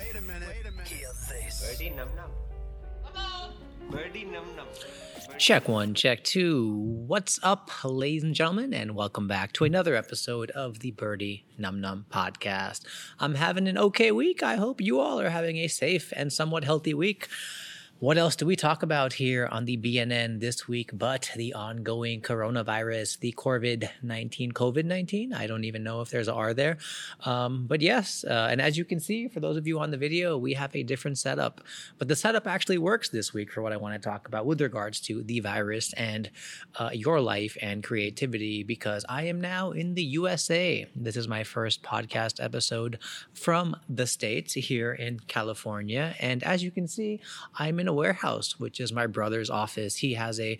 Wait a minute. Wait a minute. Hear this. Birdie num num. Birdie num num. Check one, check two. What's up, ladies and gentlemen, and welcome back to another episode of the Birdy Num Num podcast. I'm having an okay week. I hope you all are having a safe and somewhat healthy week. What else do we talk about here on the BNN this week but the ongoing coronavirus, the COVID 19, COVID 19? I don't even know if there's a R there. Um, but yes, uh, and as you can see, for those of you on the video, we have a different setup. But the setup actually works this week for what I want to talk about with regards to the virus and uh, your life and creativity because I am now in the USA. This is my first podcast episode from the States here in California. And as you can see, I'm in a warehouse, which is my brother's office. He has a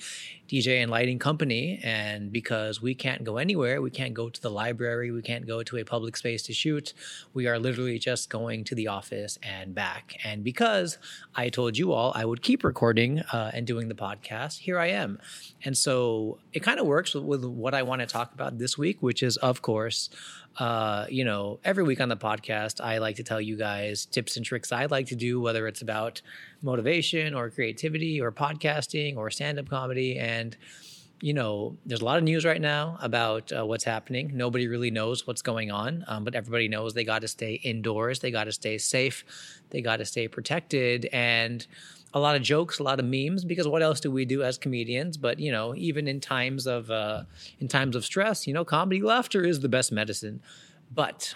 DJ and lighting company. And because we can't go anywhere, we can't go to the library, we can't go to a public space to shoot, we are literally just going to the office and back. And because I told you all I would keep recording uh, and doing the podcast, here I am. And so it kind of works with, with what I want to talk about this week, which is, of course, uh, you know, every week on the podcast, I like to tell you guys tips and tricks I like to do, whether it's about motivation or creativity or podcasting or stand up comedy. And, you know, there's a lot of news right now about uh, what's happening. Nobody really knows what's going on, um, but everybody knows they got to stay indoors, they got to stay safe, they got to stay protected. And, a lot of jokes, a lot of memes, because what else do we do as comedians? But you know, even in times of uh, in times of stress, you know, comedy laughter is the best medicine. But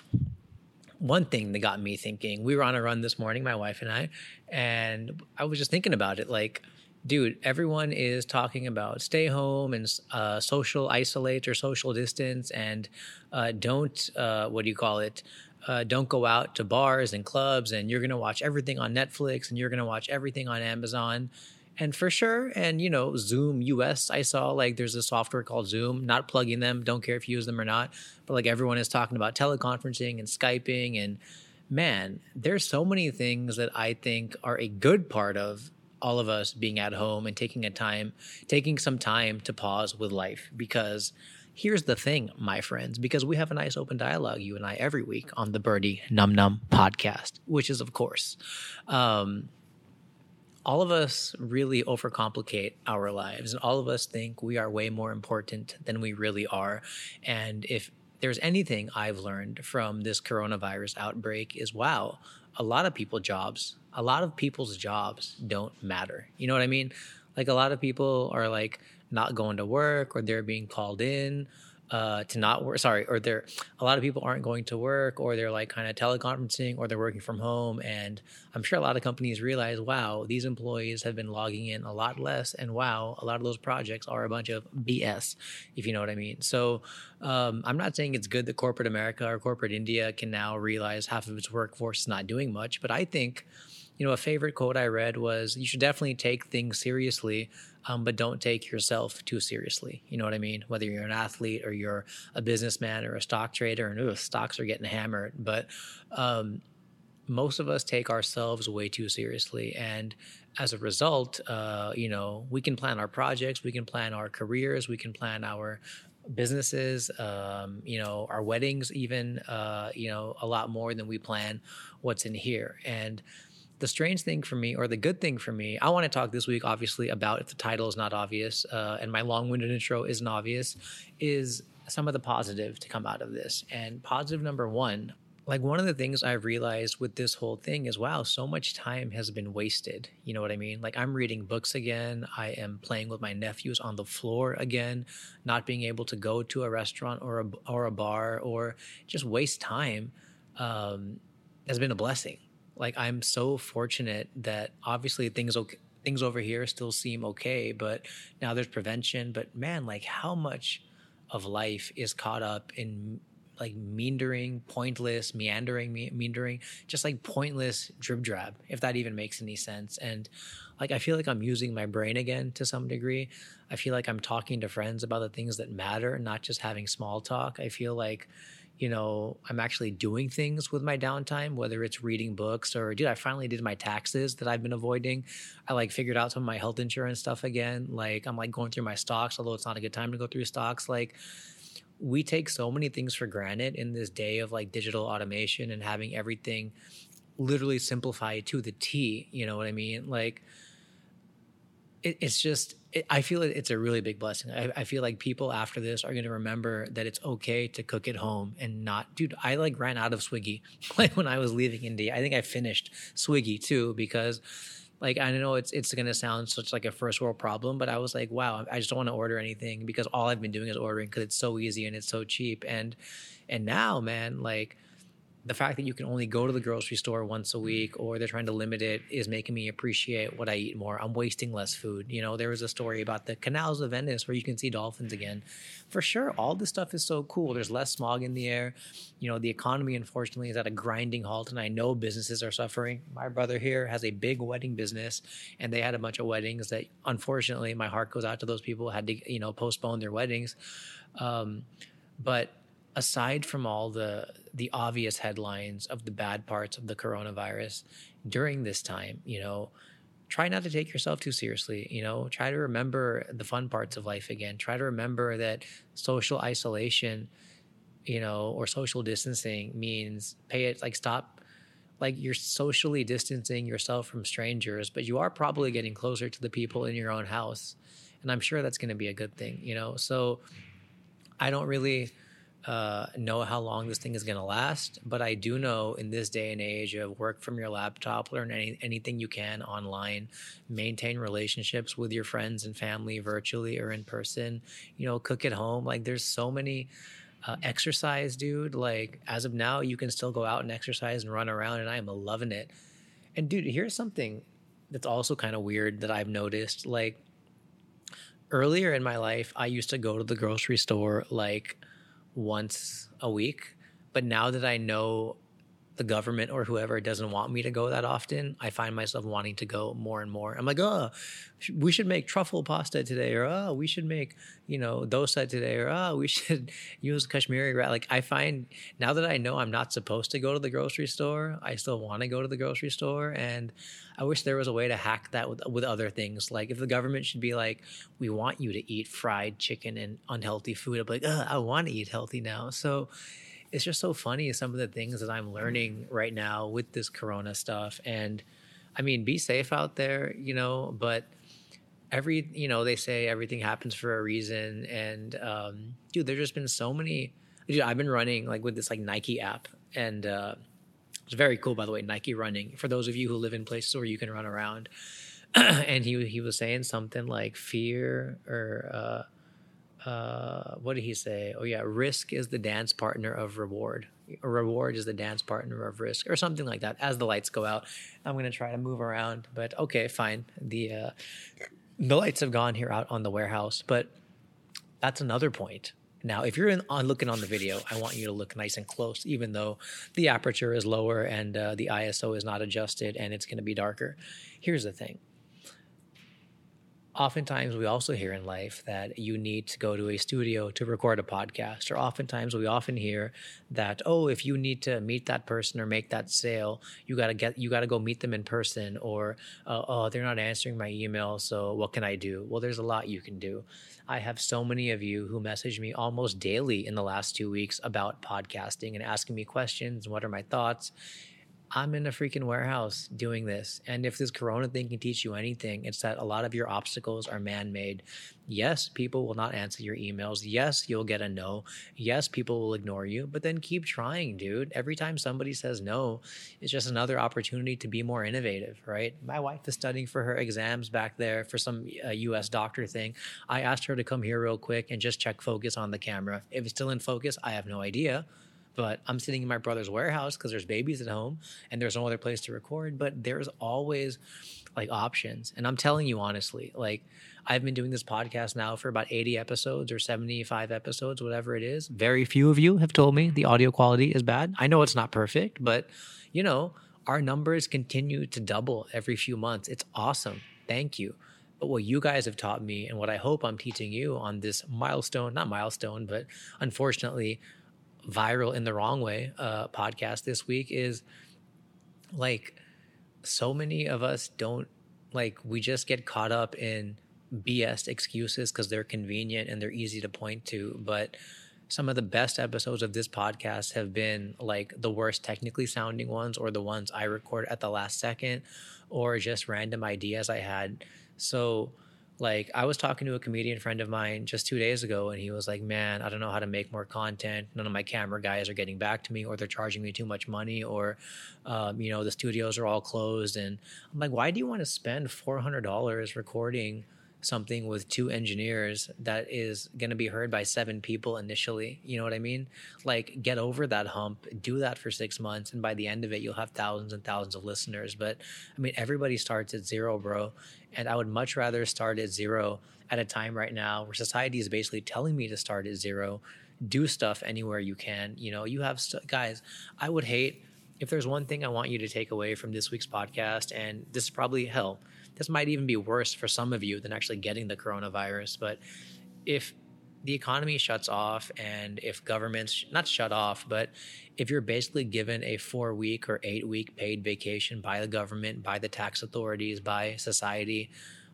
one thing that got me thinking, we were on a run this morning, my wife and I, and I was just thinking about it, like. Dude, everyone is talking about stay home and uh, social isolate or social distance, and uh, don't uh, what do you call it? Uh, don't go out to bars and clubs and you're going to watch everything on Netflix and you're going to watch everything on Amazon. And for sure, and you know, Zoom US, I saw like there's a software called Zoom, not plugging them, don't care if you use them or not, but like everyone is talking about teleconferencing and Skyping. And man, there's so many things that I think are a good part of all of us being at home and taking a time, taking some time to pause with life because Here's the thing, my friends, because we have a nice open dialogue, you and I, every week on the Birdy Num Num podcast, which is, of course, um, all of us really overcomplicate our lives, and all of us think we are way more important than we really are. And if there's anything I've learned from this coronavirus outbreak, is wow, a lot of people jobs, a lot of people's jobs don't matter. You know what I mean? Like a lot of people are like, not going to work or they're being called in uh, to not work. Sorry, or they're a lot of people aren't going to work, or they're like kind of teleconferencing, or they're working from home. And I'm sure a lot of companies realize, wow, these employees have been logging in a lot less, and wow, a lot of those projects are a bunch of BS, if you know what I mean. So um, I'm not saying it's good that corporate America or corporate India can now realize half of its workforce is not doing much, but I think you know, a favorite quote I read was, "You should definitely take things seriously, um, but don't take yourself too seriously." You know what I mean? Whether you're an athlete or you're a businessman or a stock trader, and ooh, stocks are getting hammered, but um, most of us take ourselves way too seriously, and as a result, uh, you know, we can plan our projects, we can plan our careers, we can plan our businesses, um, you know, our weddings, even, uh, you know, a lot more than we plan what's in here, and the strange thing for me, or the good thing for me, I want to talk this week, obviously, about if the title is not obvious uh, and my long winded intro isn't obvious, is some of the positive to come out of this. And positive number one, like one of the things I've realized with this whole thing is wow, so much time has been wasted. You know what I mean? Like I'm reading books again. I am playing with my nephews on the floor again, not being able to go to a restaurant or a, or a bar or just waste time um, has been a blessing like I'm so fortunate that obviously things things over here still seem okay, but now there's prevention. But man, like how much of life is caught up in like meandering, pointless, meandering, me- meandering, just like pointless drip drab, if that even makes any sense. And like I feel like I'm using my brain again to some degree. I feel like I'm talking to friends about the things that matter, not just having small talk. I feel like you know, I'm actually doing things with my downtime, whether it's reading books or, dude, I finally did my taxes that I've been avoiding. I like figured out some of my health insurance stuff again. Like, I'm like going through my stocks, although it's not a good time to go through stocks. Like, we take so many things for granted in this day of like digital automation and having everything literally simplified to the T. You know what I mean? Like, it, it's just it, I feel it's a really big blessing. I, I feel like people after this are going to remember that it's okay to cook at home and not, dude. I like ran out of Swiggy like when I was leaving India. I think I finished Swiggy too because like I know it's it's gonna sound such like a first world problem, but I was like, wow, I just don't want to order anything because all I've been doing is ordering because it's so easy and it's so cheap. And and now, man, like the fact that you can only go to the grocery store once a week or they're trying to limit it is making me appreciate what I eat more. I'm wasting less food. You know, there was a story about the canals of Venice where you can see dolphins again. For sure, all this stuff is so cool. There's less smog in the air. You know, the economy, unfortunately, is at a grinding halt, and I know businesses are suffering. My brother here has a big wedding business, and they had a bunch of weddings that, unfortunately, my heart goes out to those people who had to, you know, postpone their weddings. Um, but aside from all the the obvious headlines of the bad parts of the coronavirus during this time, you know, try not to take yourself too seriously, you know, try to remember the fun parts of life again. Try to remember that social isolation, you know, or social distancing means pay it like stop like you're socially distancing yourself from strangers, but you are probably getting closer to the people in your own house. And I'm sure that's going to be a good thing, you know. So I don't really uh, know how long this thing is going to last, but I do know in this day and age of work from your laptop, learn any, anything you can online, maintain relationships with your friends and family virtually or in person, you know, cook at home. Like there's so many. Uh, exercise, dude. Like as of now, you can still go out and exercise and run around, and I am loving it. And dude, here's something that's also kind of weird that I've noticed. Like earlier in my life, I used to go to the grocery store like once a week. But now that I know the government or whoever doesn't want me to go that often, I find myself wanting to go more and more. I'm like, oh, we should make truffle pasta today, or oh, we should make, you know, dosa today, or oh, we should use Kashmiri rat. Like, I find now that I know I'm not supposed to go to the grocery store, I still want to go to the grocery store. And I wish there was a way to hack that with, with other things. Like, if the government should be like, we want you to eat fried chicken and unhealthy food, be like, oh, I want to eat healthy now. So, it's just so funny some of the things that I'm learning right now with this corona stuff. And I mean, be safe out there, you know, but every, you know, they say everything happens for a reason. And um, dude, there's just been so many. Dude, I've been running like with this like Nike app and uh, it's very cool, by the way, Nike running. For those of you who live in places where you can run around. and he he was saying something like fear or uh, uh, what did he say? Oh yeah, risk is the dance partner of reward. Reward is the dance partner of risk, or something like that. As the lights go out, I'm gonna try to move around, but okay, fine. The uh, the lights have gone here out on the warehouse, but that's another point. Now, if you're in, on looking on the video, I want you to look nice and close, even though the aperture is lower and uh, the ISO is not adjusted and it's going to be darker. Here's the thing oftentimes we also hear in life that you need to go to a studio to record a podcast or oftentimes we often hear that oh if you need to meet that person or make that sale you got to get you got to go meet them in person or uh, oh they're not answering my email so what can i do? Well there's a lot you can do. I have so many of you who message me almost daily in the last two weeks about podcasting and asking me questions what are my thoughts I'm in a freaking warehouse doing this. And if this corona thing can teach you anything, it's that a lot of your obstacles are man made. Yes, people will not answer your emails. Yes, you'll get a no. Yes, people will ignore you, but then keep trying, dude. Every time somebody says no, it's just another opportunity to be more innovative, right? My wife is studying for her exams back there for some uh, US doctor thing. I asked her to come here real quick and just check focus on the camera. If it's still in focus, I have no idea but I'm sitting in my brother's warehouse because there's babies at home and there's no other place to record. But there's always like options. And I'm telling you honestly, like I've been doing this podcast now for about 80 episodes or 75 episodes, whatever it is. Very few of you have told me the audio quality is bad. I know it's not perfect, but you know, our numbers continue to double every few months. It's awesome. Thank you. But what you guys have taught me and what I hope I'm teaching you on this milestone, not milestone, but unfortunately viral in the wrong way uh, podcast this week is like so many of us don't like we just get caught up in BS excuses because they're convenient and they're easy to point to. But some of the best episodes of this podcast have been like the worst technically sounding ones or the ones I record at the last second or just random ideas I had. So, like, I was talking to a comedian friend of mine just two days ago, and he was like, Man, I don't know how to make more content. None of my camera guys are getting back to me, or they're charging me too much money, or, um, you know, the studios are all closed. And I'm like, Why do you want to spend $400 recording? Something with two engineers that is going to be heard by seven people initially. You know what I mean? Like, get over that hump, do that for six months, and by the end of it, you'll have thousands and thousands of listeners. But I mean, everybody starts at zero, bro. And I would much rather start at zero at a time right now where society is basically telling me to start at zero. Do stuff anywhere you can. You know, you have st- guys, I would hate if there's one thing I want you to take away from this week's podcast, and this is probably hell this might even be worse for some of you than actually getting the coronavirus. But if the economy shuts off and if governments not shut off but if you're basically given a four week or eight week paid vacation by the government by the tax authorities by society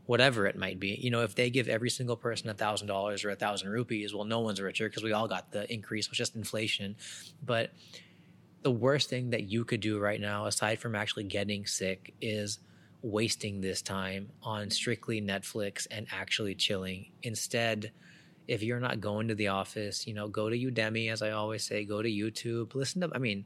whatever it might be you know if they give every single person a thousand dollars or a thousand rupees well no one's richer because we all got the increase it was just inflation but the worst thing that you could do right now aside from actually getting sick is wasting this time on strictly Netflix and actually chilling. Instead, if you're not going to the office, you know, go to Udemy, as I always say, go to YouTube, listen to, I mean,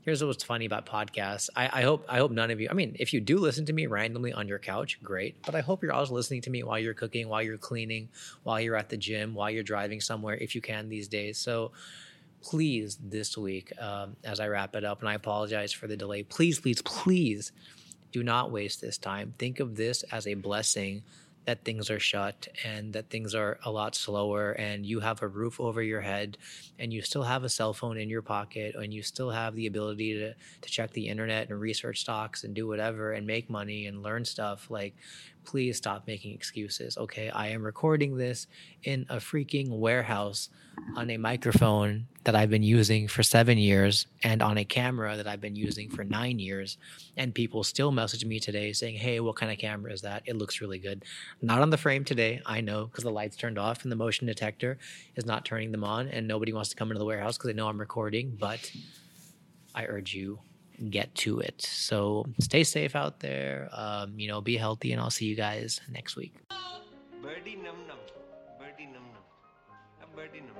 here's what's funny about podcasts. I, I, hope I hope none of you. I mean, if you do listen to me randomly on your couch, great. But I hope you're also listening to me while you're cooking, while you're cleaning, while you're at the gym, while you're driving somewhere, if you can these days. So please, this week, um, as I wrap it up, and I apologize for the delay. Please, please, please do not waste this time. Think of this as a blessing that things are shut and that things are a lot slower and you have a roof over your head and you still have a cell phone in your pocket and you still have the ability to, to check the internet and research stocks and do whatever and make money and learn stuff like please stop making excuses okay i am recording this in a freaking warehouse on a microphone that I've been using for seven years and on a camera that I've been using for nine years. And people still message me today saying, Hey, what kind of camera is that? It looks really good. Not on the frame today, I know, because the lights turned off and the motion detector is not turning them on. And nobody wants to come into the warehouse because they know I'm recording. But I urge you, get to it. So stay safe out there. Um, you know, be healthy, and I'll see you guys next week. Birdie num num. Birdie num num. Birdie num.